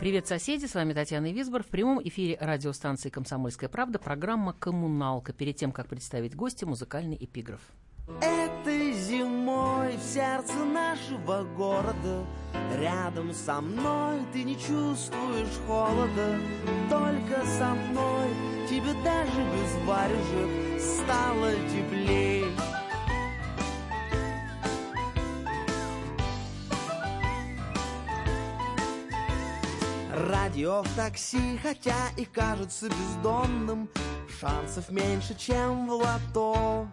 Привет, соседи! С вами Татьяна Висбор. В прямом эфире радиостанции «Комсомольская правда» программа «Коммуналка». Перед тем, как представить гостя, музыкальный эпиграф. Этой зимой в сердце нашего города Рядом со мной ты не чувствуешь холода Только со мной тебе даже без варежек стало теплее Радио в такси, хотя и кажется бездонным. Шансов меньше, чем в лото.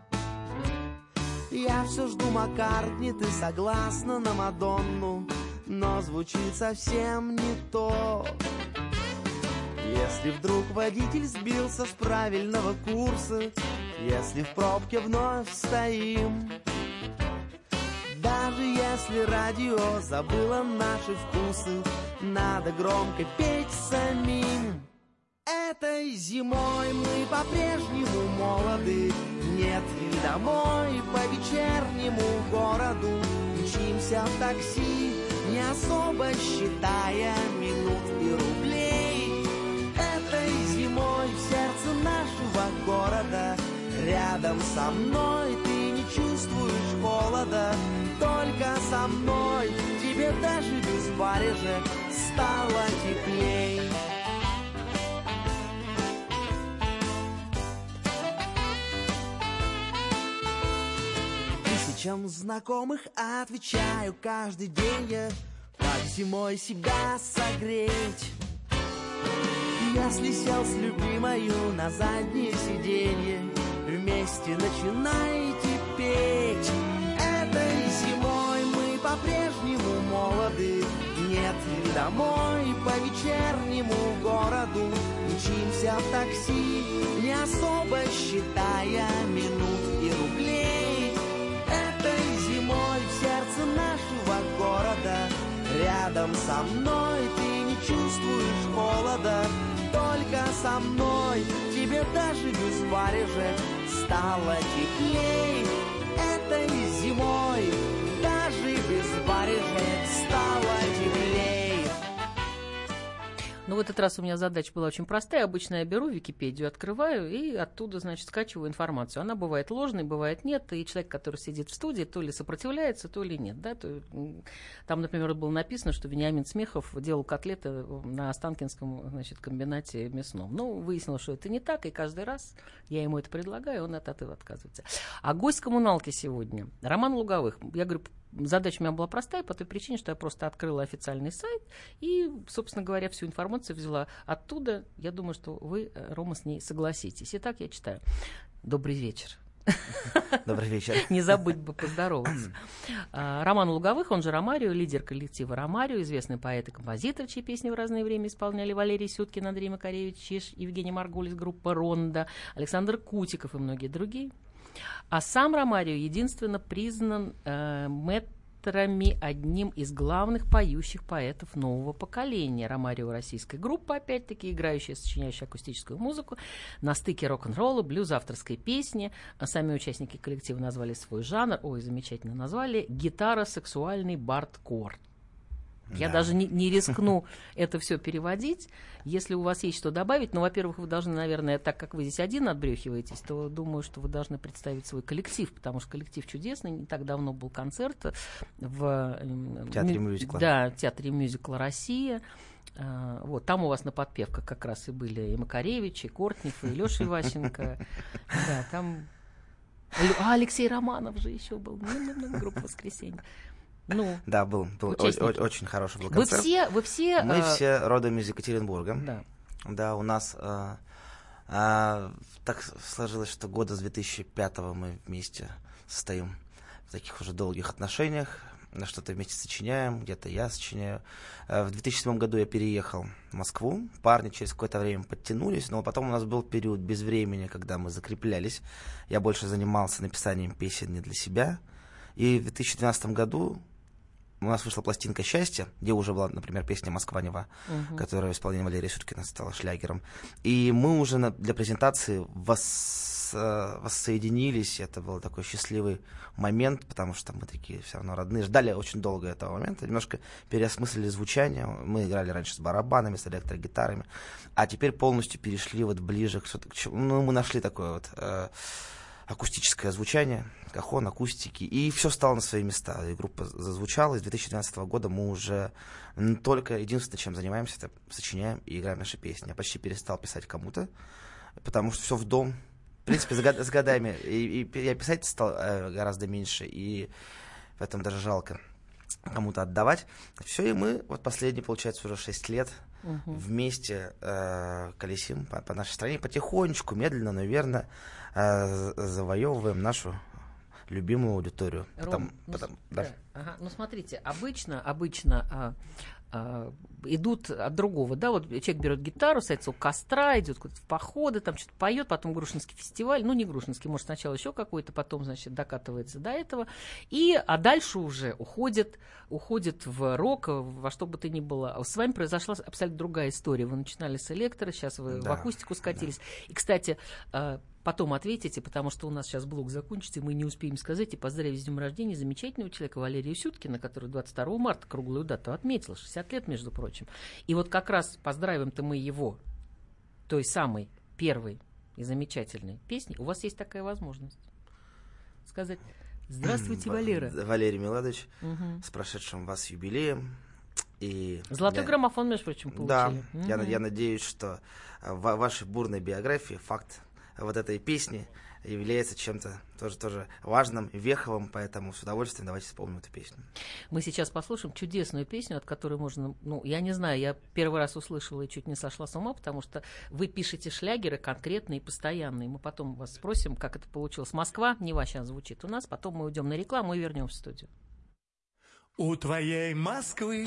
Я все жду Маккартни, ты согласна на Мадонну Но звучит совсем не то. Если вдруг водитель сбился с правильного курса Если в пробке вновь стоим. Даже если радио забыло наши вкусы, надо громко петь самим. Этой зимой мы по-прежнему молоды, нет и домой по вечернему городу. Мчимся в такси, не особо считая минут и рублей. Этой зимой в сердце нашего города, рядом со мной ты не чувствуешь холода, только со мной Тебе даже без варежек стало теплей. Тысячам знакомых отвечаю каждый день я Как зимой себя согреть. Если сел с любимою на заднее сиденье Вместе начинайте петь. Этой зимой мы по-прежнему молоды домой по вечернему городу. Мчимся в такси, не особо считая минут и рублей. Этой зимой в сердце нашего города. Рядом со мной ты не чувствуешь холода. Только со мной тебе даже без варежек стало теплей Этой зимой Ну, в этот раз у меня задача была очень простая. Обычно я беру Википедию, открываю и оттуда, значит, скачиваю информацию. Она бывает ложной, бывает нет. И человек, который сидит в студии, то ли сопротивляется, то ли нет. Да? То, там, например, было написано, что Вениамин Смехов делал котлеты на Останкинском значит, комбинате мясном. Ну, выяснилось, что это не так, и каждый раз я ему это предлагаю, он от этого отказывается. А гость коммуналки сегодня Роман Луговых. Я говорю, задача у меня была простая по той причине, что я просто открыла официальный сайт и, собственно говоря, всю информацию взяла оттуда. Я думаю, что вы, Рома, с ней согласитесь. Итак, я читаю. Добрый вечер. Добрый вечер. Не забыть бы поздороваться. А, Роман Луговых, он же Ромарио, лидер коллектива Ромарио, известный поэт и композитор, чьи песни в разное время исполняли Валерий Сюткин, Андрей Макаревич Чиш, Евгений Маргулис, группа «Ронда», Александр Кутиков и многие другие. А сам Ромарио единственно признан э, мэтрами одним из главных поющих поэтов нового поколения. Ромарио российской группы, опять-таки, играющая, сочиняющая акустическую музыку на стыке рок-н-ролла, блюз, авторской песни. А сами участники коллектива назвали свой жанр, ой, замечательно назвали, гитара-сексуальный бардкор. Я Да. даже не, не рискну это все переводить. Если у вас есть что добавить, ну, во-первых, вы должны, наверное, так как вы здесь один отбрехиваетесь, то думаю, что вы должны представить свой коллектив, потому что коллектив чудесный. Не так давно был концерт в эм, Театре мю- мюзикла. Да, театре мюзикла Россия. А, Вот, там у вас на подпевках как раз и были и Макаревич, и Кортнев, и Леша Иващенко. Да, там... А, Алексей Романов же еще был. Ну-ну-ну, Группа «Воскресенье». Ну, Да, был, был о- Участники. о- очень хороший был вы концерт. все, вы все... Мы э, все родом из Екатеринбурга. Да. Да, у нас э, а, так сложилось, что года с 2005 мы вместе состоим в таких уже долгих отношениях. на что-то вместе сочиняем, где-то я сочиняю. Э, в 2007 году я переехал в Москву. Парни через какое-то время подтянулись, но потом у нас был период без времени, когда мы закреплялись. Я больше занимался написанием песен не для себя. И в 2012 году у нас вышла пластинка «Счастье», где уже была, например, песня «Москва-Нева», угу. которая в исполнении Валерия Сюткина стала шлягером. И мы уже на, для презентации вос, э, воссоединились. Это был такой счастливый момент, потому что мы такие все равно родные. Ждали очень долго этого момента. Немножко переосмыслили звучание. Мы играли раньше с барабанами, с электрогитарами. А теперь полностью перешли вот ближе к... Ну, мы нашли такое вот... Э, акустическое звучание, кахон, акустики, и все стало на свои места. И группа зазвучала, и с 2012 года мы уже только единственное, чем занимаемся, это сочиняем и играем наши песни. Я почти перестал писать кому-то, потому что все в дом. В принципе, с, год, с годами и, и я писать стал э, гораздо меньше, и в этом даже жалко кому-то отдавать. Все, и мы вот последние, получается, уже 6 лет угу. вместе э, колесим по, по нашей стране потихонечку, медленно, но верно э, завоевываем нашу любимую аудиторию. Ром, потом, ну, потом, да. Да, ага, ну смотрите, обычно, обычно а, а, идут от другого, да, вот человек берет гитару, садится у костра, идет в походы, там что-то поет, потом Грушинский фестиваль, ну не Грушинский, может сначала еще какой-то, потом, значит, докатывается до этого, и, а дальше уже уходит, уходит в рок, во что бы то ни было. С вами произошла абсолютно другая история. Вы начинали с электро, сейчас вы да, в акустику скатились. Да. И, кстати, а, потом ответите, потому что у нас сейчас блок закончится, и мы не успеем сказать и поздравить с днем рождения замечательного человека Валерия Сюткина, который 22 марта круглую дату отметил, 60 лет, между прочим. И вот как раз поздравим-то мы его той самой первой и замечательной песни. У вас есть такая возможность сказать «Здравствуйте, Валера». Валерий Миладович, угу. с прошедшим вас юбилеем. И Золотой я... граммофон, между прочим, получили. Да, угу. я, я надеюсь, что в вашей бурной биографии факт вот этой песни является чем-то тоже, тоже важным, веховым, поэтому с удовольствием давайте вспомним эту песню. Мы сейчас послушаем чудесную песню, от которой можно, ну, я не знаю, я первый раз услышала и чуть не сошла с ума, потому что вы пишете шлягеры конкретные и постоянные. Мы потом вас спросим, как это получилось. Москва, не сейчас звучит у нас, потом мы уйдем на рекламу и вернемся в студию. У твоей Москвы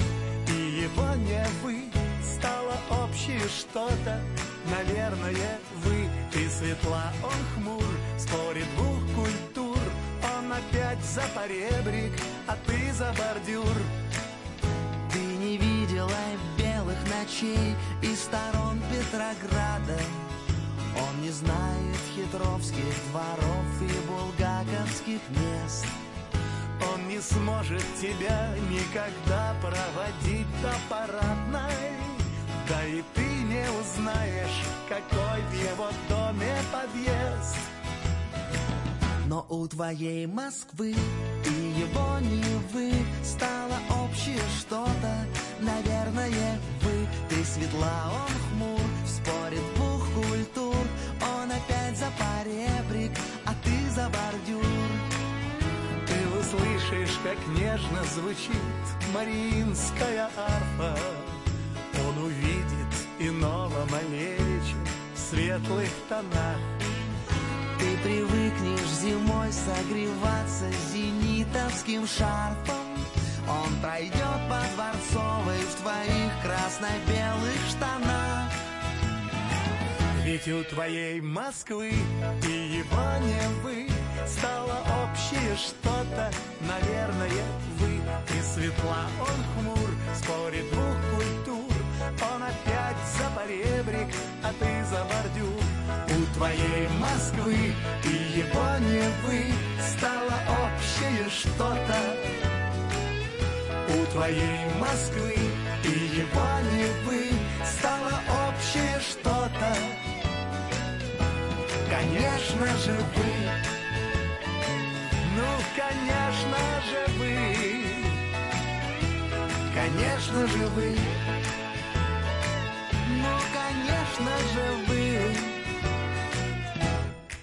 и Япония вы стало общее что-то, наверное, вы ты светла, он хмур, опять за поребрик, а ты за бордюр. Ты не видела белых ночей и сторон Петрограда. Он не знает хитровских дворов и булгаковских мест. Он не сможет тебя никогда проводить до парадной. Да и ты не узнаешь, какой в его доме подъезд. Но у твоей Москвы и его Невы Стало общее что-то, наверное, вы. Ты светла, он хмур, спорит двух культур Он опять за поребрик, а ты за бордюр. Ты услышишь, как нежно звучит Мариинская арфа. Он увидит иного Малевича в светлых тонах. Ты зимой согреваться зенитовским шарфом. Он пройдет по Дворцовой в твоих красно-белых штанах. Ведь у твоей Москвы и его не вы Стало общее что-то, наверное, вы И светла он хмур, спорит двух культур Он опять за поребрик, а ты за бордюр твоей Москвы и его не вы Стало общее что-то. У твоей Москвы и его не вы Стало общее что-то. Конечно же вы Ну, конечно же вы Конечно же вы Ну, конечно же вы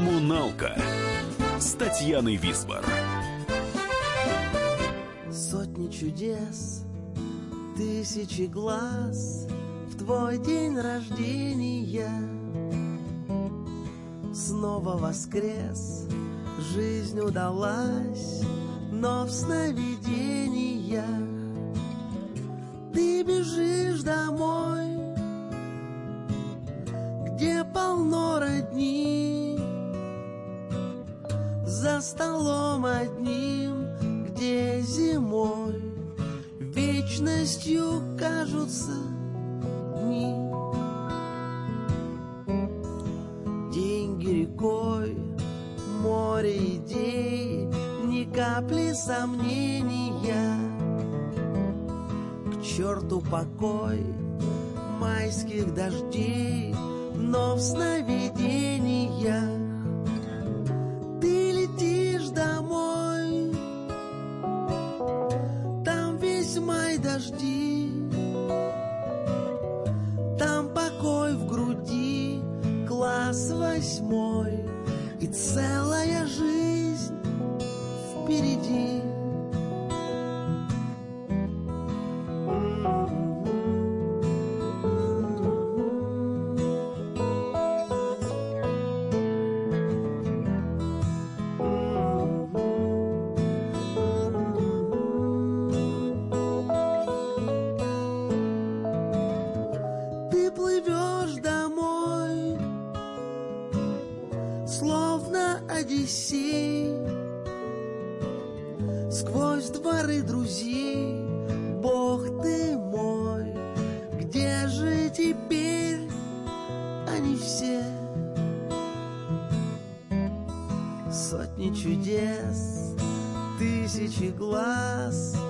Коммуналка с Татьяной Висбор. Сотни чудес, тысячи глаз В твой день рождения Снова воскрес, жизнь удалась Но в сновидениях дни. Деньги рекой, море идей, ни капли сомнения. К черту покой майских дождей, но в сновидениях тысячи глаз —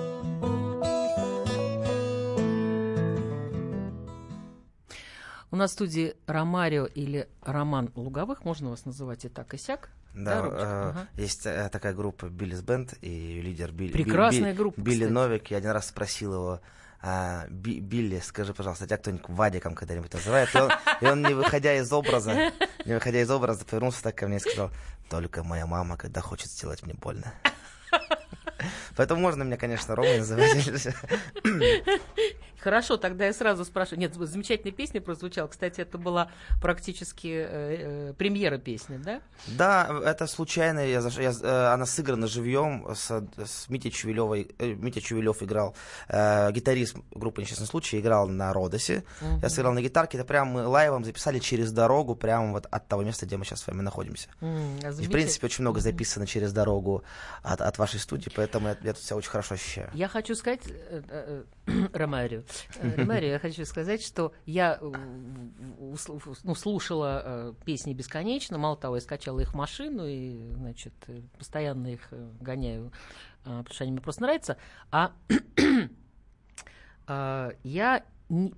У нас в студии Ромарио или Роман Луговых, можно вас называть и так, и сяк. Да, Робочик? э, Ага. есть э, такая группа Биллис Бенд и лидер Билли. Прекрасная Билли- группа, Билли кстати. Новик. Я один раз спросил его, а, Би- Билли, скажи, пожалуйста, тебя кто-нибудь Вадиком когда-нибудь называет? И он, и он, не выходя из образа, не выходя из образа, повернулся так ко мне и сказал, только моя мама, когда хочет сделать мне больно. Поэтому можно меня, конечно, Ромой называть. Хорошо, тогда я сразу спрашиваю. Нет, замечательная песня прозвучала. Кстати, это была практически э, э, премьера песни, да? Да, это случайно. Я, я, э, она сыграна живьем с, с Митей Чувелевой. э, Митя Чувелев играл, э, гитарист группы «Несчастный случай», играл на Родосе. Я сыграл на гитарке. Это прям мы лайвом записали через дорогу, прямо вот от того места, где мы сейчас с вами находимся. М, И, в принципе, очень много записано через дорогу от, от вашей студии, поэтому я, я тут себя очень хорошо ощущаю. Я хочу сказать, э, Ромарио, э, Ромарио, я хочу сказать, что я э, ну, слушала э, песни бесконечно, мало того, я скачала их в машину и, значит, постоянно их гоняю, потому что они мне просто нравятся, а а, я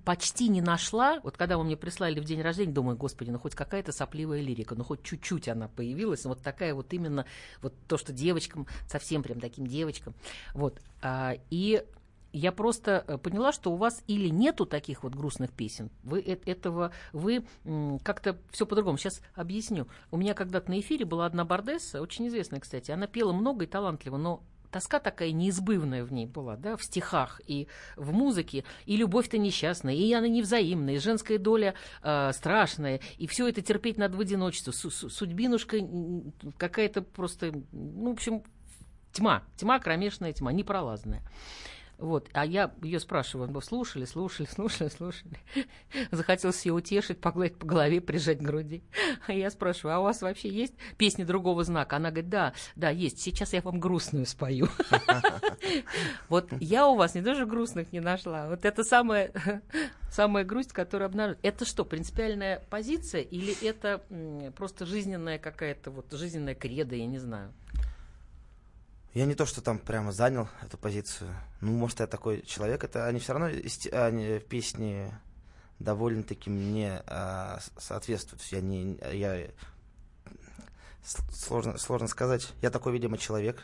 почти не нашла, вот когда вы мне прислали в день рождения, думаю, господи, ну хоть какая-то сопливая лирика, ну хоть чуть-чуть она появилась, вот такая вот именно, вот то, что девочкам, совсем прям таким девочкам, вот, А, и я просто э, поняла, что у вас или нету таких вот грустных песен, вы э- этого, вы как-то все по-другому. Сейчас объясню. У меня когда-то на эфире была одна бардесса, очень известная, кстати, она пела много и талантливо, но тоска такая неизбывная в ней была, да, в стихах и в музыке, и любовь-то несчастная, и она невзаимная, и женская доля э, страшная, и все это терпеть надо в одиночестве, Су- су- судьбинушка какая-то просто, ну, в общем, тьма, тьма, кромешная тьма, непролазная. Вот, а я ее спрашиваю, вы слушали, слушали, слушали, слушали. Захотелось ее утешить, погладить по голове, прижать к груди. А я спрашиваю, а у вас вообще есть песни другого знака? Она говорит, да, да, есть. Сейчас я вам грустную спою. Вот я у вас не даже грустных не нашла. Вот это самая, самая грусть, которую обнаружила. Это что, принципиальная позиция или это просто жизненная какая-то, вот жизненная кредо, я не знаю. Я не то, что там прямо занял эту позицию. Ну, может, я такой человек. Это они все равно они, песни довольно-таки мне а, соответствуют. Я не я Сложно, сложно сказать. Я такой, видимо, человек.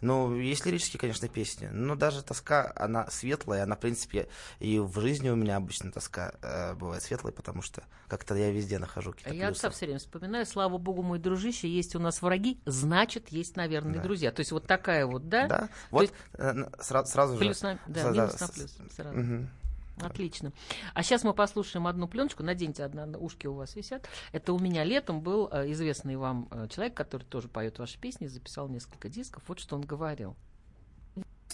Ну, есть лирические, конечно, песни, но даже тоска, она светлая, она, в принципе, и в жизни у меня обычно тоска э, бывает светлой, потому что как-то я везде нахожу какие-то я плюсы. отца все время вспоминаю, слава богу, мой дружище, есть у нас враги, значит, есть, наверное, Да. друзья. То есть вот такая вот, да? Да, То вот есть э, сра- сразу же... плюс на, да, сра- минус на плюс сразу. Отлично. А сейчас мы послушаем одну пленочку. Наденьте одна, на- ушки у вас висят. Это у меня летом был э, известный вам э, человек, который тоже поет ваши песни, записал несколько дисков. Вот что он говорил.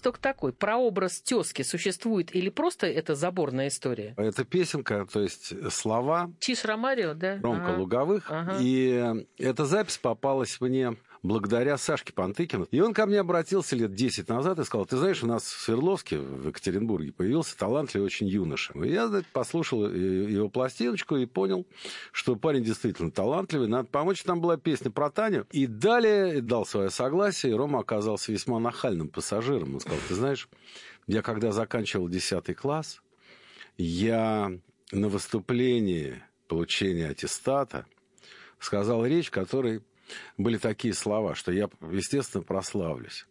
Только такой, прообраз тезки существует или просто это заборная история? Это песенка, то есть слова Чиш Ромарио, да? Ромка Ага. Луговых. Ага. И эта запись попалась мне благодаря Сашке Пантыкину. И он ко мне обратился лет 10 назад и сказал, ты знаешь, у нас в Свердловске, в Екатеринбурге, появился талантливый очень юноша. И я значит, послушал его пластиночку и понял, что парень действительно талантливый, надо помочь. Там была песня про Таню. И далее дал свое согласие, и Рома оказался весьма нахальным пассажиром. Он сказал, ты знаешь, я когда заканчивал 10 класс, я на выступлении получения аттестата сказал речь, которой были такие слова, что я, естественно, прославлюсь.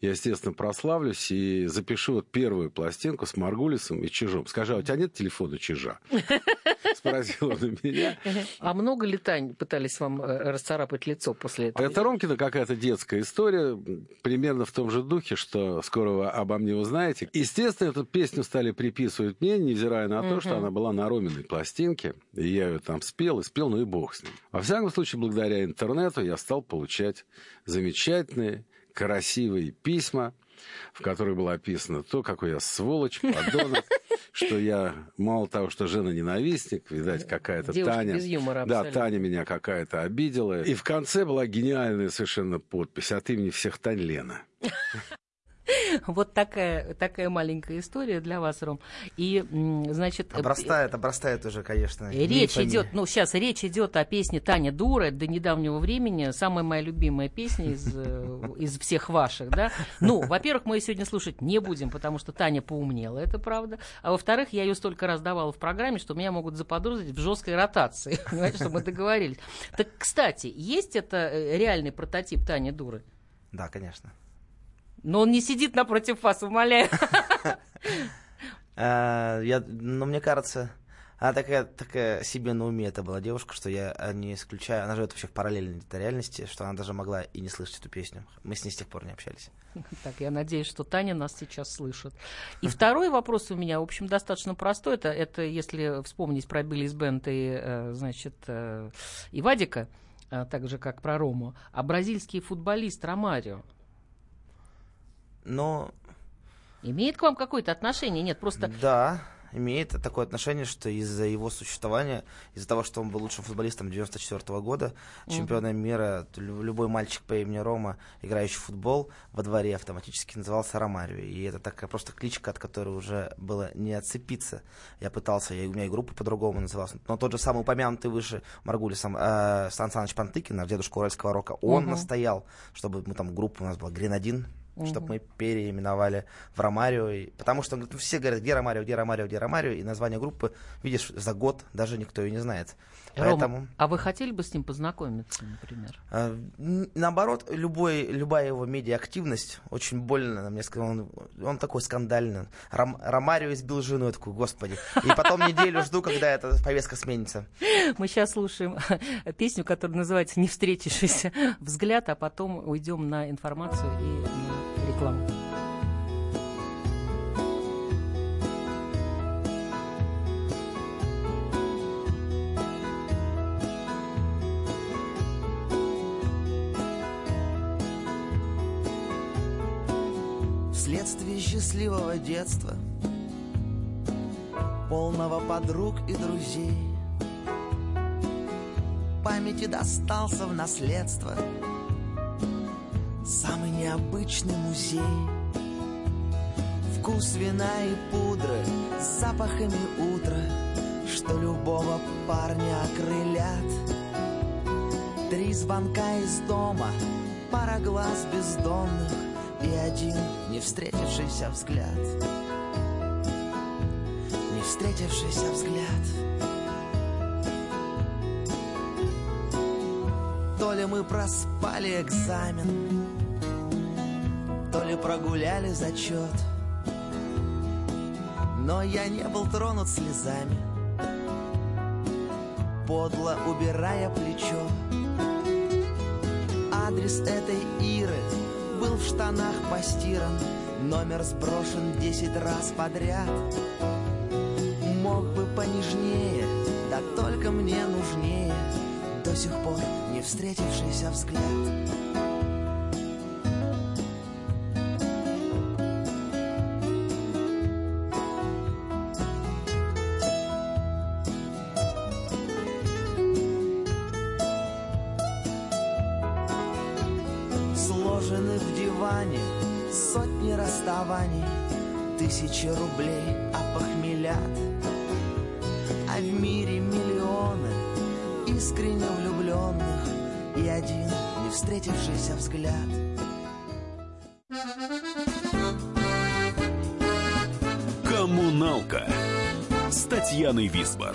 Я, естественно, прославлюсь и запишу вот первую пластинку с Маргулисом и Чижом. Скажи, а у тебя нет телефона Чижа? Спросил он у меня. А много ли, Тань, пытались вам э, расцарапать лицо после этого? Это Ромкина какая-то детская история, примерно в том же духе, что скоро вы обо мне узнаете. Естественно, эту песню стали приписывать мне, невзирая на то, что она была на Роминой пластинке, и я ее там спел, и спел, ну и бог с ним. Во всяком случае, благодаря интернету я стал получать замечательные, красивые письма, в которых было описано то, какой я сволочь, подонок, что я, мало того, что жена-ненавистник, видать, какая-то Девушка Таня... без юмора Да. Таня меня какая-то обидела. И в конце была гениальная совершенно подпись от имени всех Тань Лена. Вот такая, такая маленькая история для вас, Ром. И, значит... э, Обрастает, обрастает уже, конечно. э, Речь мифами. идет, ну, сейчас речь идет о песне Таня Дура до недавнего времени. Самая моя любимая песня из, э, из всех ваших, да. Ну, во-первых, мы ее сегодня слушать не будем, потому что Таня поумнела, это правда. А во-вторых, я ее столько раз давала в программе, что меня могут заподозрить в жесткой ротации. Понимаете, что мы договорились. Так, кстати, есть это реальный прототип Тани Дуры? Да, конечно. Но он не сидит напротив вас, умоляю. А, я, ну, мне кажется, она такая, такая себе на уме это была девушка, что я а, не исключаю. Она живет вообще в параллельной реальности, что она даже могла и не слышать эту песню. Мы с ней с тех пор не общались. Так, я надеюсь, что Таня нас сейчас слышит. И второй вопрос у меня, в общем, достаточно простой. Это, это если вспомнить про Биллис Бент и, э, значит, э, и Вадика, а, так же, как про Рому, а бразильский футболист Ромарио Но имеет к вам какое-то отношение? Нет, просто... да, имеет такое отношение, что из-за его существования, из-за того, что он был лучшим футболистом 94 года, чемпионом мира, любой мальчик по имени Рома, играющий в футбол во дворе, автоматически назывался Ромарио. И это такая просто кличка, от которой уже было не отцепиться. Я пытался, я, у меня и группа по-другому называлась. Но тот же самый упомянутый выше Маргулисом э, Сан Саныч Пантыкин, наш дедушка уральского рока, он Мгм. настоял, чтобы мы там группа у нас была Гренадин, чтобы мы переименовали в Ромарио. И- потому что ну, все говорят, где Ромарио, где Ромарио, где Ромарио, и название группы, видишь, за год даже никто ее не знает. Рома, Поэтому, а вы хотели бы с ним познакомиться, например? н- наоборот, любой, любая его медиа-активность очень больно мне сказал. Он, он такой скандальный. Ром- Ромарио избил жену, я такой, господи. И потом неделю жду, когда эта повестка сменится. Мы сейчас слушаем песню, которая называется «Не встретившийся взгляд», а потом уйдем на информацию и рекламу. Вследствие счастливого детства Полного подруг и друзей Памяти достался в наследство Самый необычный музей. Вкус вина и пудры С запахами утра Что любого парня окрылят. Три звонка из дома Пара глаз бездомных И один не встретившийся взгляд. Не встретившийся взгляд. То ли мы проспали экзамен, то ли прогуляли зачет. Но я не был тронут слезами, подло убирая плечо. Адрес этой Иры был в штанах постиран, номер сброшен десять раз подряд. Мог бы понежнее, да только мне нужнее до сих пор не встретившийся взгляд. Тысячи рублей опохмелят. А в мире миллионы искренне влюбленных и один не встретившийся взгляд. Коммуналка с Татьяной Висбор.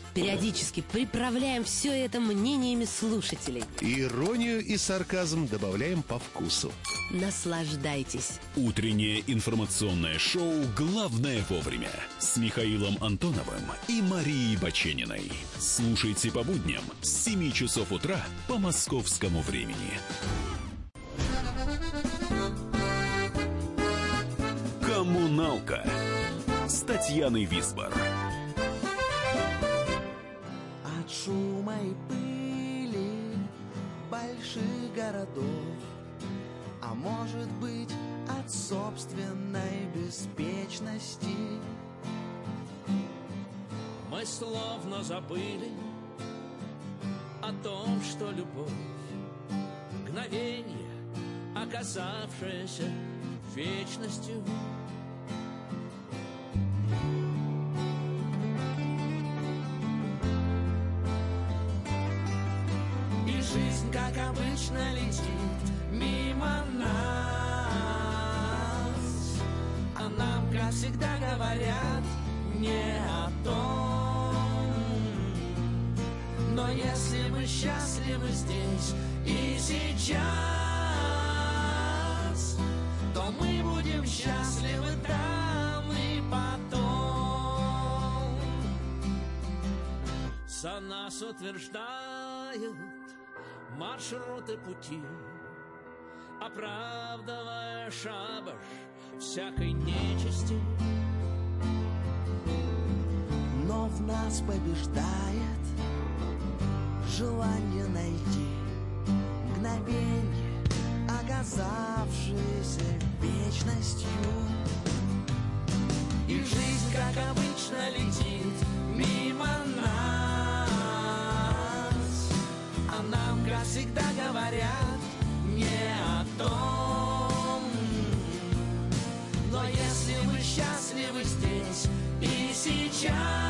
Периодически приправляем все это мнениями слушателей. Иронию и сарказм добавляем по вкусу. Наслаждайтесь. Утреннее информационное шоу «Главное вовремя» с Михаилом Антоновым и Марией Бачениной. Слушайте по будням с 7 часов утра по московскому времени. Коммуналка с Татьяной Висбор. Шума и пыли больших городов. А может быть от собственной беспечности. Мы словно забыли о том, что любовь Мгновение, оказавшееся вечностью обычно, летит мимо нас. А нам, как всегда, говорят не о том. Но если мы счастливы здесь и сейчас То мы будем счастливы там и потом. За нас утверждают маршруты пути. Оправдывая шабаш всякой нечисти. Но в нас побеждает желание найти мгновение, оказавшееся вечностью. И жизнь, как обычно, летит и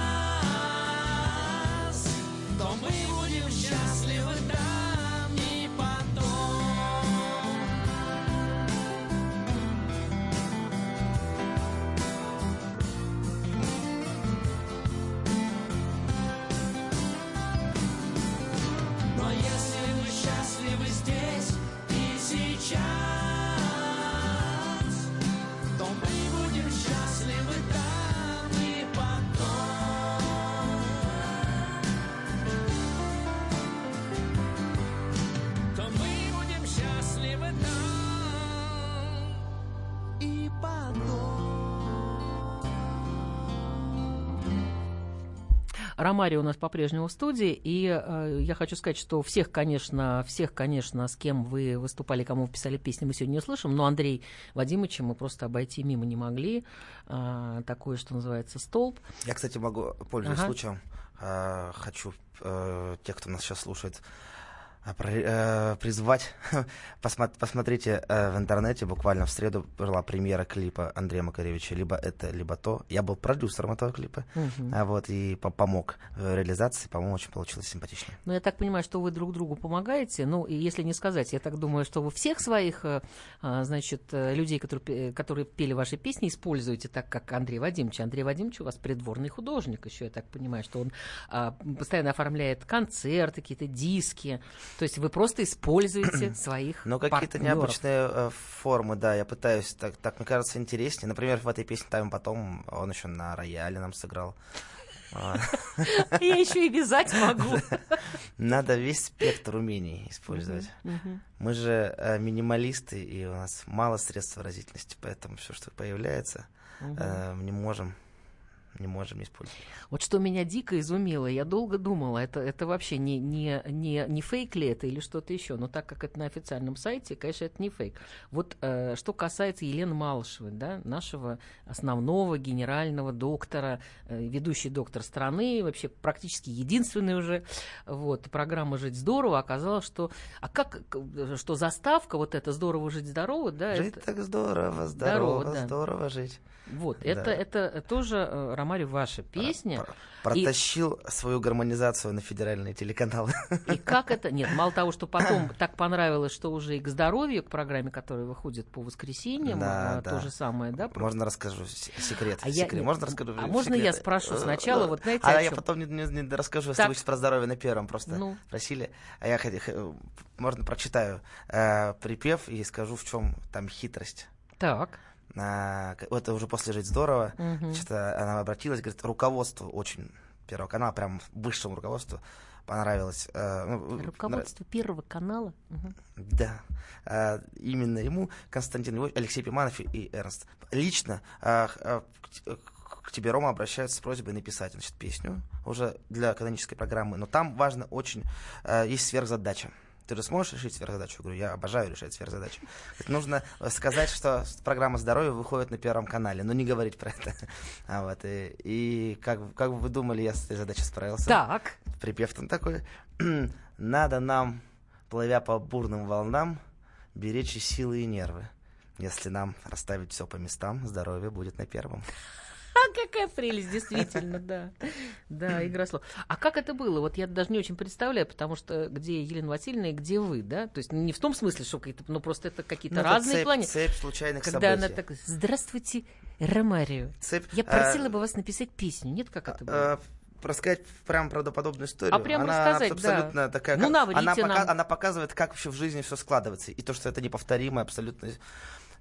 Ромари у нас по-прежнему в студии, и э, я хочу сказать, что всех, конечно, всех, конечно, с кем вы выступали, кому вы писали песни, мы сегодня не услышим, но Андрей Вадимовича мы просто обойти мимо не могли. Э, такое, что называется, столб. Я, кстати, могу, пользуясь Ага. случаем, э, хочу э, тех, кто нас сейчас слушает, призвать, посмотрите э, в интернете, буквально в среду была премьера клипа Андрея Макаревича, либо это, либо то. Я был продюсером этого клипа, угу. а вот, и помог в реализации, по-моему, очень получилось симпатично. Ну, я так понимаю, что вы друг другу помогаете, ну, и если не сказать, я так думаю, что вы всех своих, э, а, значит, людей, которые, которые пели ваши песни, используете так, как Андрей Вадимович. Андрей Вадимович у вас придворный художник еще, я так понимаю, что он а, постоянно оформляет концерты, какие-то диски, то есть вы просто используете своих Ну, какие-то необычные э, формы, да, я пытаюсь, так, так мне кажется, интереснее. Например, в этой песне там потом он еще на рояле нам сыграл. А. Я еще и вязать могу. Надо весь спектр умений использовать. Мы же э, минималисты, и у нас мало средств выразительности, поэтому все, что появляется, э, мы не можем не можем использовать. Вот что меня дико изумило, я долго думала, это, это вообще не, не, не, не фейк ли это или что-то еще, но так как это на официальном сайте, конечно, это не фейк. Вот э, что касается Елены Малышевой, да, нашего основного генерального доктора, э, ведущий доктор страны, вообще практически единственный уже, вот, программа «Жить здорово» оказалось, что, а как, что заставка, вот это «Здорово жить здорово», да? Жить это... так здорово, здорово, здорово, да. здорово жить. Вот, да. это, это тоже, э, Ромари, ваша песня. Протащил и... свою гармонизацию на федеральные телеканалы. И как это? Нет, мало того, что потом так понравилось, что уже и к здоровью, к программе, которая выходит по воскресеньям, да, а, да. то же самое, да? Можно расскажу секрет. А секрет. Я... Можно расскажу? А можно я спрошу сначала, вот знаете, А я потом не, не, не расскажу, если вы про здоровье на первом просто ну. просили. А я можно прочитаю э, припев и скажу, в чем там хитрость. Так а, это уже после «Жить здорово», угу. значит, она обратилась, говорит, руководству очень Первого канала, прям высшему руководству понравилось. Э, ну, Руководство нрав... Первого канала? Угу. Да. Э, именно ему Константин Львович, Алексей Пиманов и Эрнст. Лично э, к тебе, Рома, обращаются с просьбой написать значит, песню уже для канонической программы. Но там важно очень, есть сверхзадача ты же сможешь решить сверхзадачу? Я говорю, я обожаю решать сверхзадачу. нужно сказать, что программа здоровья выходит на Первом канале, но не говорить про это. А вот, и, и как, как вы думали, я с этой задачей справился? Так. Припев там такой. Надо нам, плывя по бурным волнам, беречь и силы и нервы. Если нам расставить все по местам, здоровье будет на первом. Какая прелесть, действительно, да. Да, игра слов. А как это было? Вот я даже не очень представляю, потому что где Елена Васильевна и где вы, да? То есть не в том смысле, что какие-то, ну просто это какие-то ну, разные цепь, планеты. Цепь случайных Когда событий. она так, здравствуйте, Ромарио. Цепь, я просила а, бы вас написать песню. Нет, как это было? А, рассказать прям правдоподобную историю. А прям она рассказать, абсолютно да. такая, ну, как, она, нам. пока, она показывает, как вообще в жизни все складывается. И то, что это неповторимо абсолютно.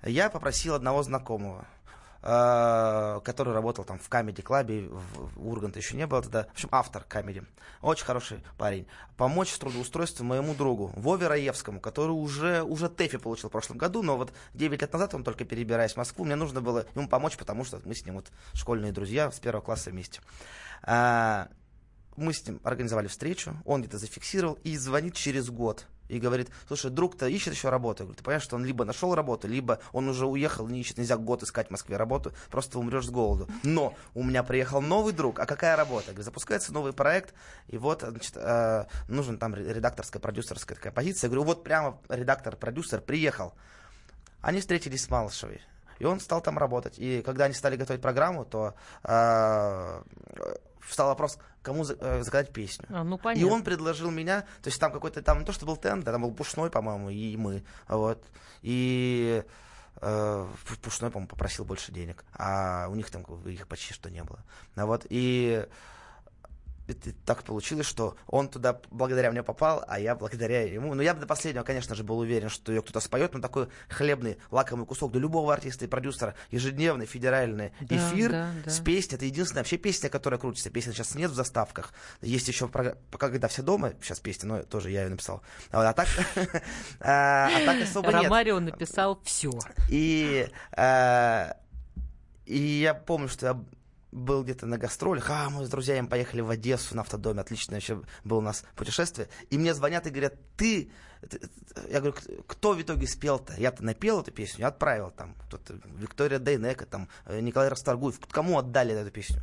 Я попросил одного знакомого, который работал там в Камеди Клабе, в Урганта еще не было тогда. В общем, автор Камеди. Очень хороший парень. Помочь с трудоустройством моему другу Вове Раевскому, который уже, уже ТЭФИ получил в прошлом году, но вот 9 лет назад он только перебираясь в Москву, мне нужно было ему помочь, потому что мы с ним вот школьные друзья с первого класса вместе. А, мы с ним организовали встречу, он где-то зафиксировал и звонит через год и говорит, слушай, друг-то ищет еще работу. Я говорю, ты понимаешь, что он либо нашел работу, либо он уже уехал, не ищет, нельзя год искать в Москве работу, просто умрешь с голоду. Но у меня приехал новый друг, а какая работа? Я говорю, запускается новый проект, и вот, значит, э, нужен там редакторская, продюсерская такая позиция. Я говорю, вот прямо редактор-продюсер приехал. Они встретились с Малышевой. И он стал там работать. И когда они стали готовить программу, то э, встал вопрос, кому э, заказать песню. А, ну, понятно. И он предложил меня, то есть там какой-то, там не то, что был тендер, там был Пушной, по-моему, и мы. Вот. И э, Пушной, по-моему, попросил больше денег, а у них там их почти что не было. Вот. И так получилось, что он туда благодаря мне попал, а я благодаря ему. Ну, я бы до последнего, конечно же, был уверен, что ее кто-то споет, но такой хлебный, лакомый кусок для любого артиста и продюсера, ежедневный федеральный да, эфир да, да. с песней. Это единственная вообще песня, которая крутится. Песни сейчас нет в заставках. Есть еще, пока когда все дома, сейчас песня, но тоже я ее написал. А так, а, а так особо нет. Ромарио написал все. И а, и я помню, что я был где-то на гастролях, а мы с друзьями поехали в Одессу на автодоме, отлично еще было у нас путешествие, и мне звонят и говорят, ты, я говорю, кто в итоге спел-то? Я-то напел эту песню, отправил там, тут Виктория Дейнека, там, э, Николай Расторгуев, кому отдали эту песню?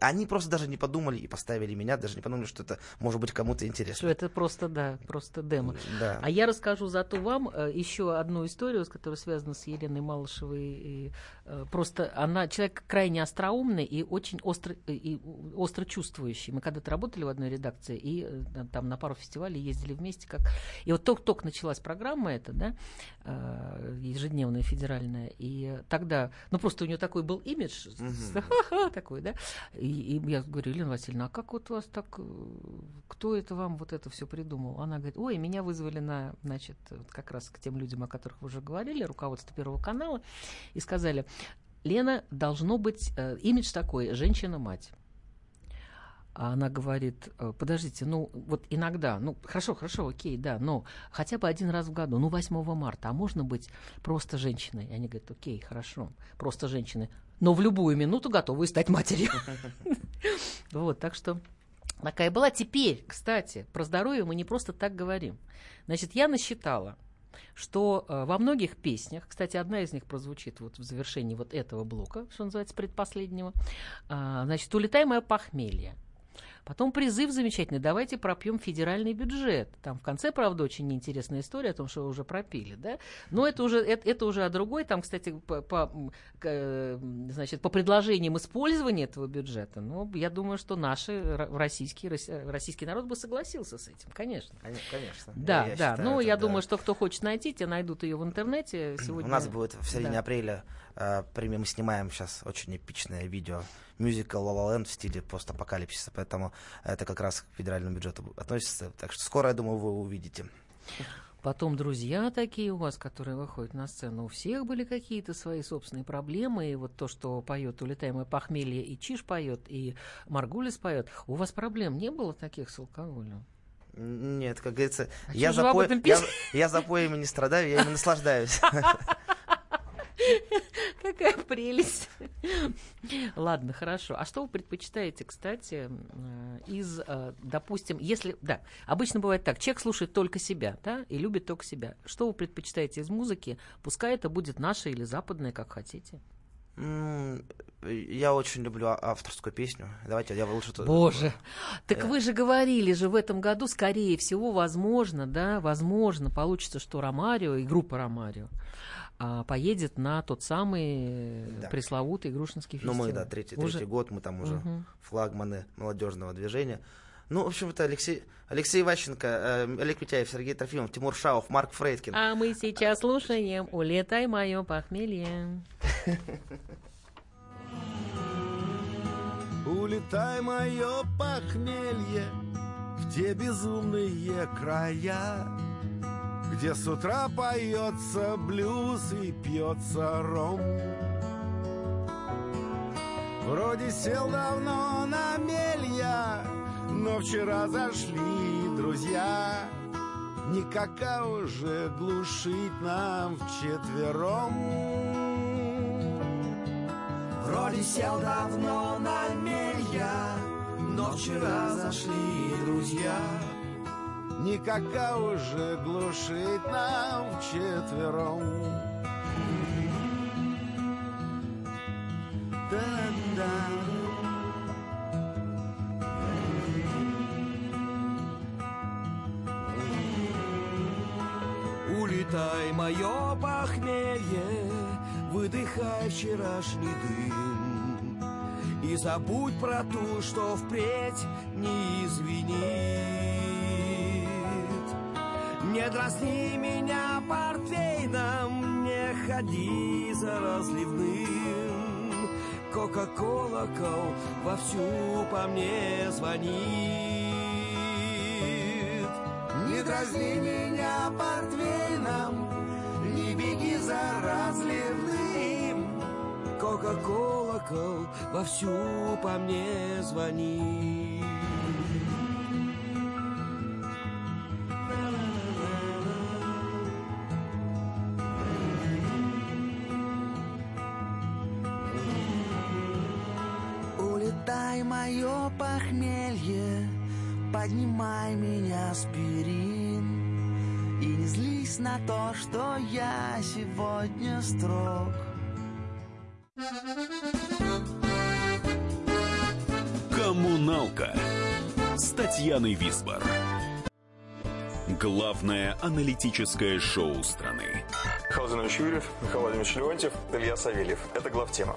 Они просто даже не подумали и поставили меня, даже не подумали, что это может быть кому-то Что интересно. это просто, да, просто демо. Да. А я расскажу зато вам э, еще одну историю, с которой связана с Еленой Малышевой. И, э, просто она человек крайне остроумный и очень остро, и- и остро чувствующий. Мы когда-то работали в одной редакции и э, там на пару фестивалей ездили вместе. Как... И вот только-только началась программа эта, да, э, ежедневная федеральная. И тогда, ну просто у нее такой был имидж, такой, да. И, и я говорю, Елена Васильевна, а как вот у вас так, э, кто это вам вот это все придумал? Она говорит, ой, меня вызвали на, значит, вот как раз к тем людям, о которых вы уже говорили, руководство Первого канала, и сказали, Лена, должно быть э, имидж такой, женщина-мать. А она говорит, «Э, подождите, ну вот иногда, ну хорошо, хорошо, окей, да, но хотя бы один раз в году, ну 8 марта, а можно быть просто женщиной? И они говорят, окей, хорошо, просто женщиной, но в любую минуту готовы стать матерью. Вот, так что такая была. Теперь, кстати, про здоровье мы не просто так говорим. Значит, я насчитала, что э, во многих песнях, кстати, одна из них прозвучит вот в завершении вот этого блока, что называется, предпоследнего, а, значит, «Улетай, мое похмелье». Потом призыв замечательный. Давайте пропьем федеральный бюджет. Там в конце, правда, очень интересная история о том, что уже пропили, да. Но это уже, это, это уже о другой. Там, кстати, по, по, э, значит, по предложениям использования этого бюджета, ну, я думаю, что наши ро- российский, рос- российский народ бы согласился с этим, конечно. Коне- Конечно. Да, Я- я да. считаю, ну, я да. думаю, что кто хочет найти, те найдут ее в интернете. Сегодня... У нас будет в середине Да. апреля э. Мы снимаем сейчас очень эпичное видео. Мюзикл «La La Land» в стиле постапокалипсиса, поэтому это как раз к федеральному бюджету относится. Так что скоро, я думаю, вы увидите. Потом друзья такие у вас, которые выходят на сцену, у всех были какие-то свои собственные проблемы. И вот то, что поет «Улетаемое похмелье» и Чиж поет, и Маргулис поет. У вас проблем не было таких с алкоголем? Нет, как говорится, А я, запо- я, я запоями не страдаю, я ими наслаждаюсь. Какая прелесть. Ладно, хорошо. А что вы предпочитаете, кстати, э, из, э, допустим, если... Да, обычно бывает так. Человек слушает только себя, да, и любит только себя. Что вы предпочитаете из музыки? Пускай это будет наше или западное, как хотите. Я очень люблю а- авторскую песню. Давайте я лучше... Боже, так Э. вы же говорили же в этом году, скорее всего, возможно, да, возможно, получится, что Ромарио и группа Ромарио а, поедет на тот самый э, Да. пресловутый Грушинский Ну, фестиваль. мы, да, третий, Уже- третий год, мы там уже Мгм. флагманы молодежного движения. Ну, в общем-то, Алексей, Алексей Ващенко, э, Олег Митяев, Сергей Трофимов, Тимур Шаов, Марк Фрейдкин. А мы сейчас слушаем «Улетай, мое похмелье». Улетай, мое похмелье, в те безумные края, где с утра поется блюз и пьется ром. Вроде сел давно на мелья, но вчера зашли друзья. Никака уже глушить нам вчетвером. Вроде сел давно на мелья, но вчера зашли друзья. Никака уже глушить нам вчетвером. Улетай, мое похмелье, выдыхай вчерашний дым. И забудь про ту, что впредь не извинит. Не дразни меня портвейном, не ходи за разливным. Кока-колокол вовсю по мне звонит. Не дразни меня портвейном, не беги за разливным. Кока-колокол вовсю по мне звонит. Поднимай меня, аспирин. И не злись на то, что я сегодня строг. Коммуналка с Татьяной Висбор. Главное аналитическое шоу страны. Михаил Юрьев, Михаил Владимирович Леонтьев, Илья Савельев. Это главтема.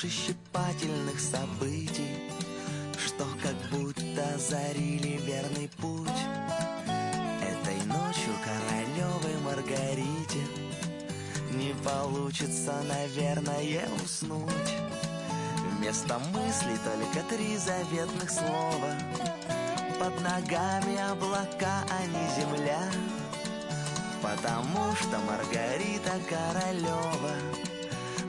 Душещипательных событий, что как будто озарили верный путь, этой ночью королевой Маргарите не получится, наверное, уснуть. Вместо мыслей только три заветных слова. Под ногами облака, а не земля. Потому что Маргарита Королева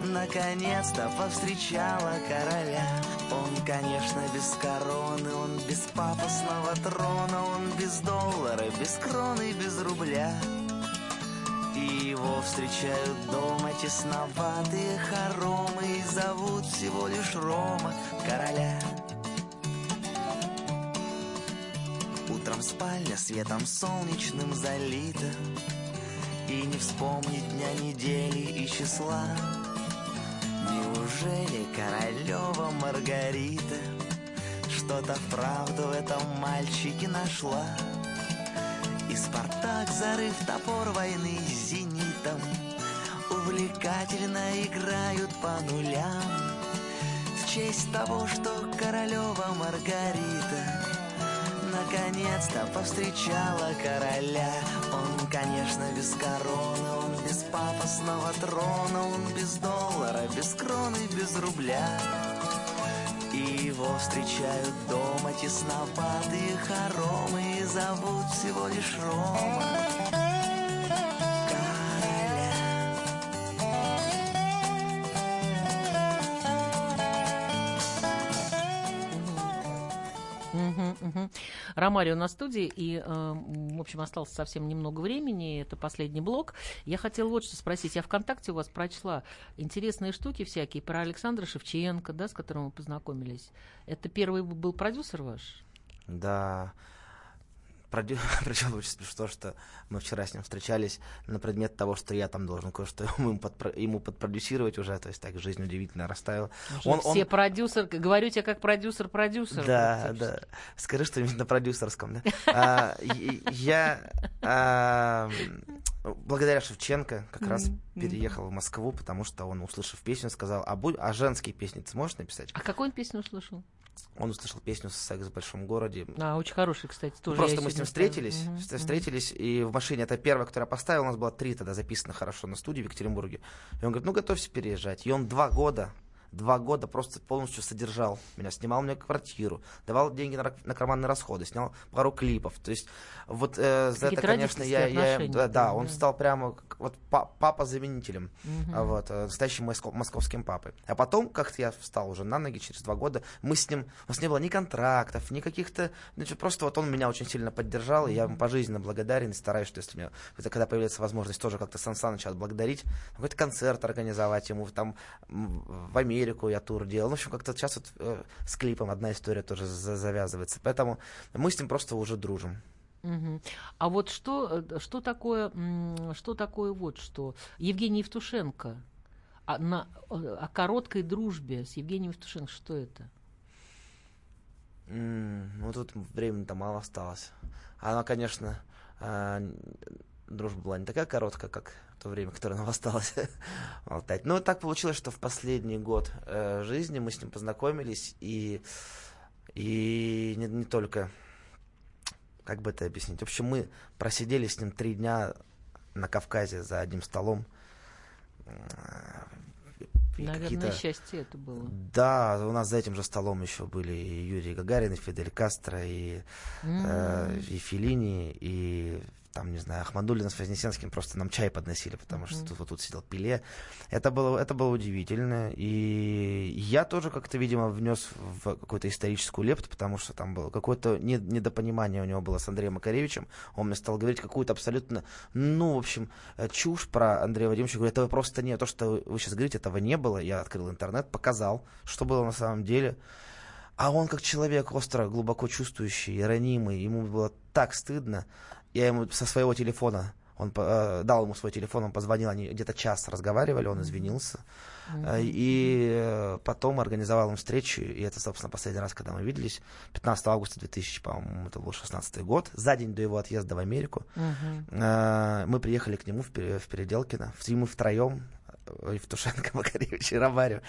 Наконец-то повстречала короля. Он, конечно, без короны Он без пафосного трона Он без доллара, без кроны, без рубля. И его встречают дома тесноватые хоромы И зовут всего лишь Рома, короля. Утром спальня светом солнечным залита. И не вспомнить дня недели и числа Неужели Королева Маргарита Что-то вправду в этом мальчике нашла? И Спартак, зарыв топор войны с зенитом Увлекательно играют по нулям В честь того, что Королева Маргарита Наконец-то повстречала короля Он, конечно, без короны, он без пафосного трона Он без доллара, без кроны, без рубля. И его встречают дома тесноватые хоромы И зовут всего лишь Рома Ромарио на студии, и, э, в общем, осталось совсем немного времени, это последний блок. Я хотела вот что спросить. Я ВКонтакте у вас прочла интересные штуки всякие про Александра Шевченко, да, с которым вы познакомились. Это первый был продюсер ваш? Да, продю... Причем очень смешно, что мы вчера с ним встречались на предмет того, что я там должен кое-что ему, подпро... ему подпродюсировать уже, то есть так жизнь удивительно расставила. Он, все он... продюсер, говорю тебе как продюсер-продюсер. Да, да. Скажи что-нибудь на продюсерском, да? А, я а, благодаря Шевченко как раз переехал в Москву, потому что он, услышав песню, сказал, а, а женские песни ты сможешь написать? А какую песню услышал? Он услышал песню «Секс в большом городе». А, очень хороший, кстати, тоже. Просто мы с ним встретились, угу, встретились, угу. и в машине, это первая, которую я поставил, у нас было три тогда записано хорошо на студии в Екатеринбурге. И он говорит, ну, готовься переезжать. И он два года два года просто полностью содержал меня, снимал мне квартиру, давал деньги на, на карманные расходы, снял пару клипов. То есть вот э, за это, конечно, я, я да, да, он стал прямо вот папа заменителем, угу. вот э, настоящим московским папой. А потом как-то я встал уже на ноги через два года, мы с ним, у нас не было ни контрактов, ни каких-то, значит, просто вот он меня очень сильно поддержал, и я ему пожизненно благодарен и стараюсь, что если у меня, это когда появляется возможность тоже как-то Сан Саныча отблагодарить, какой-то концерт организовать ему там в Америке Америку я тур делал. Ну, в общем, как-то сейчас вот э, с клипом одна история тоже завязывается. Поэтому мы с ним просто уже дружим. Угу. А вот что, э, что такое, что такое вот что? Евгений Евтушенко о, а на, о короткой дружбе с Евгением Евтушенко, что это? Mm, ну, тут времени-то мало осталось. Она, конечно, э, дружба была не такая короткая, как то время, которое нам осталось болтать. Но так получилось, что в последний год э, жизни мы с ним познакомились, и, и не, не только, как бы это объяснить, в общем, мы просидели с ним три дня на Кавказе за одним столом. Наверное, счастье это было. Да, у нас за этим же столом еще были и Юрий Гагарин, и Фидель Кастро, и, mm. э, и Филини, и там, не знаю, Ахмадулина с Вознесенским просто нам чай подносили, потому что тут, вот тут сидел Пеле. Это было, это было удивительно. И я тоже как-то, видимо, внес в какую-то историческую лепту, потому что там было какое-то недопонимание у него было с Андреем Макаревичем. Он мне стал говорить какую-то абсолютно, ну, в общем, э, чушь про Андрея Вадимовича. Говорю, этого просто нет. То, что вы сейчас говорите, этого не было. Я открыл интернет, показал, что было на самом деле. А он как человек остро, глубоко чувствующий, ранимый, ему было так стыдно. Я ему со своего телефона, он э, дал ему свой телефон, он позвонил, они где-то час разговаривали, он извинился. Mm-hmm. И э, потом организовал им встречу, и это, собственно, последний раз, когда мы виделись, 15 августа 2000, по-моему, это был 16 год, за день до его отъезда в Америку. Mm-hmm. Мы приехали к нему в, в Переделкино, мы втроем, Евтушенко, Макаревич и Ромарю.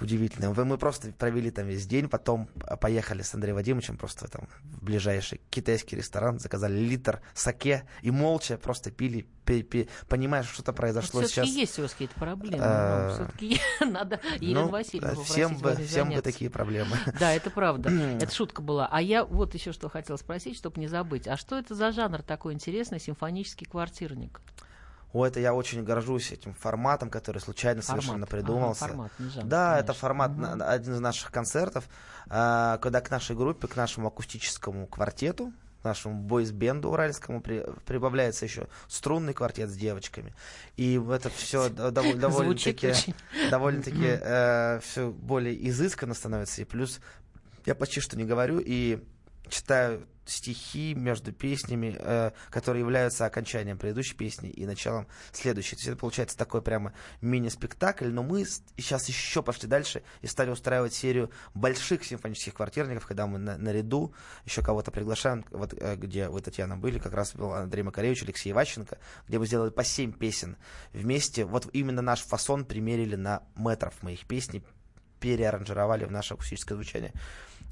Удивительно. Мы просто провели там весь день, потом поехали с Андреем Вадимовичем просто там в ближайший китайский ресторан, заказали литр саке и молча просто пили, пи, пи, понимая, что что-то произошло Но сейчас. есть у вас какие-то проблемы. А, все-таки надо Елену ну, Васильевну всем бы, всем бы такие проблемы. Да, это правда. это шутка была. А я вот еще что хотела спросить, чтобы не забыть. А что это за жанр такой интересный, симфонический квартирник? О, это я очень горжусь этим форматом, который случайно формат. совершенно придумался. Ага, формат, не жанр, да, конечно. это формат угу. один из наших концертов, а, когда к нашей группе, к нашему акустическому квартету, нашему бойс-бенду уральскому при, прибавляется еще струнный квартет с девочками. И это все довольно, довольно-таки, довольно-таки э, все более изысканно становится. И плюс я почти что не говорю и читаю стихи между песнями, э, которые являются окончанием предыдущей песни и началом следующей. То есть это получается такой прямо мини-спектакль, но мы сейчас еще пошли дальше и стали устраивать серию больших симфонических квартирников, когда мы на, наряду еще кого-то приглашаем, вот э, где вы, Татьяна, были, как раз был Андрей Макаревич, Алексей Иващенко, где мы сделали по семь песен вместе. Вот именно наш фасон примерили на метров моих песней, переаранжировали в наше акустическое звучание.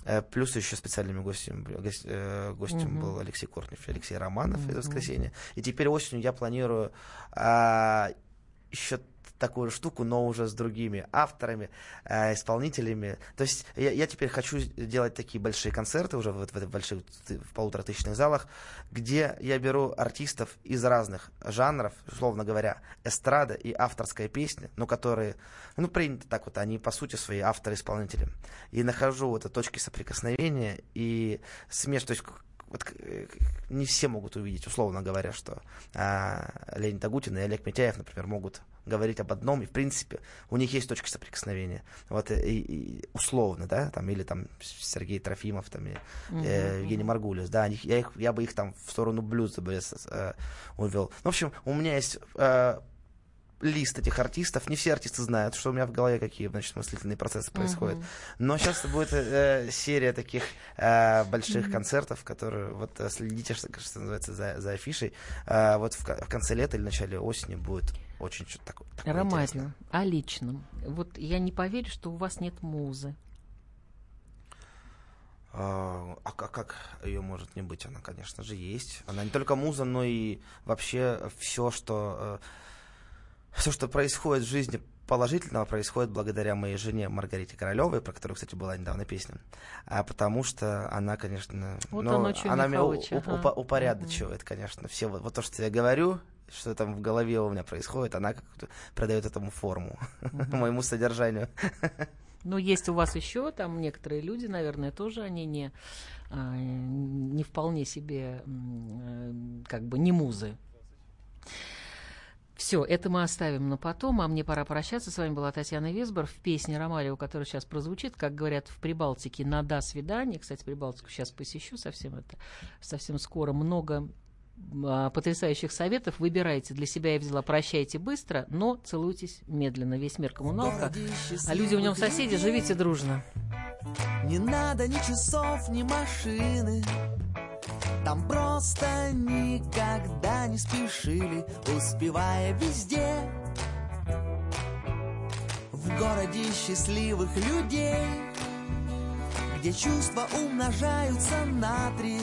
Э, плюс еще специальными гостями, э, гостем угу. был Алексей Кортнев Алексей Романов угу. из воскресенья. И теперь осенью я планирую а, еще такую штуку, но уже с другими авторами, э, исполнителями. То есть я, я теперь хочу делать такие большие концерты уже в, в, в больших в полуторатысячных залах, где я беру артистов из разных жанров, условно говоря, эстрада и авторская песня, но которые, ну, принято так вот, они по сути свои авторы-исполнители. И нахожу вот точки соприкосновения и смеш, то есть вот не все могут увидеть, условно говоря, что а, Леонид Агутин и Олег Митяев, например, могут говорить об одном, и, в принципе, у них есть точка соприкосновения. Вот, и, и условно, да, там, или там Сергей Трофимов, там, и, э, Евгений Маргулис, да, они, я, их, я бы их там в сторону блюза бы э, увел. В общем, у меня есть э, лист этих артистов. Не все артисты знают, что у меня в голове какие, значит, мыслительные процессы происходят. Uh-huh. Но сейчас будет э, серия таких э, больших uh-huh. концертов, которые вот э, следите, что, что называется, за, за афишей. Э, вот в, в конце лета или начале осени будет очень что-то такое. такое Ромарию, о личном. Вот я не поверю, что у вас нет музы. А, а как, как ее может не быть? Она, конечно же, есть. Она не только муза, но и вообще все, что э, все, что происходит в жизни положительного, происходит благодаря моей жене Маргарите Королевой, про которую, кстати, была недавно песня. А потому что она, конечно, вот ну, она меня ага. упорядочивает, конечно, все. Вот, вот то, что я говорю, что там в голове у меня происходит, она как-то придает этому форму, uh моему содержанию. Ну, есть у вас еще там некоторые люди, наверное, тоже они не, а, не вполне себе э, как бы не музы. Все, это мы оставим на потом, а мне пора прощаться. С вами была Татьяна Весбор в песне Ромарио, которая сейчас прозвучит, как говорят в Прибалтике, на «до свидания». Кстати, Прибалтику сейчас посещу совсем это, совсем скоро. Много потрясающих советов. Выбирайте для себя, я взяла «Прощайте быстро», но целуйтесь медленно. Весь мир коммуналка, а люди в нем соседи, живите дружно. Не надо ни часов, ни машины, там просто никогда не спешили, успевая везде. В городе счастливых людей, где чувства умножаются на три.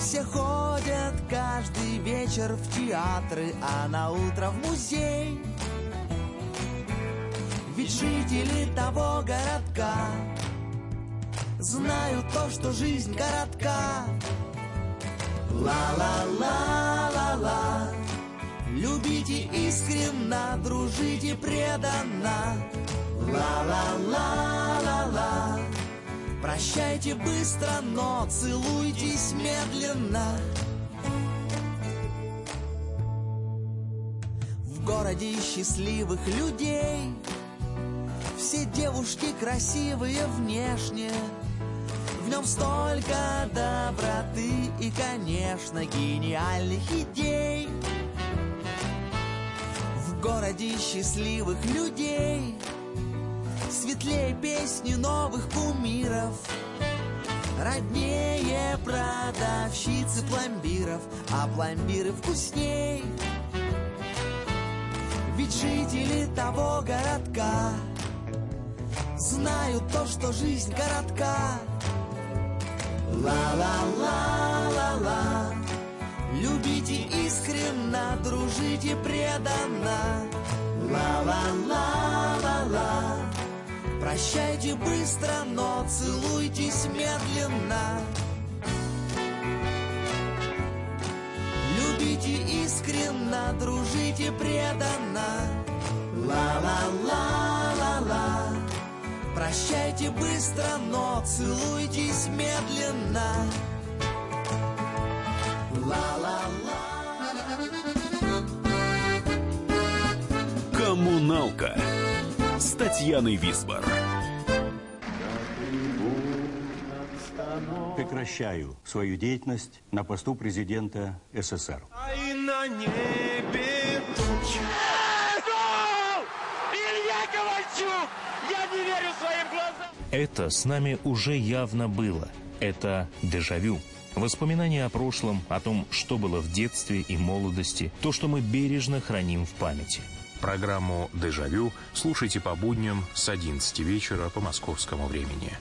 Все ходят каждый вечер в театры, а на утро в музей. Ведь жители того городка знают то, что жизнь коротка. Ла-ла-ла-ла-ла Любите искренно, дружите преданно Ла-ла-ла-ла-ла Прощайте быстро, но целуйтесь медленно. В городе счастливых людей. Все девушки красивые внешне. В нем столько доброты и, конечно, гениальных идей. В городе счастливых людей Светлее песни новых кумиров Роднее продавщицы пломбиров А пломбиры вкусней. Ведь жители того городка Знают то, что жизнь коротка. Ла-ла-ла-ла-ла. Любите искренно, дружите преданно Ла-ла-ла-ла-ла Прощайте быстро, но целуйтесь медленно. Любите искренно, дружите преданно. Ла-ла-ла-ла-ла. Прощайте быстро, но целуйтесь медленно. Коммуналка. с Татьяной Висбор. Прекращаю свою деятельность на посту президента СССР. А и на небе тучи. Илья Ковальчук! Я не верю своим глазам! Это с нами уже явно было. Это дежавю. Воспоминания о прошлом, о том, что было в детстве и молодости, то, что мы бережно храним в памяти. Программу «Дежавю» слушайте по будням с 11 вечера по московскому времени.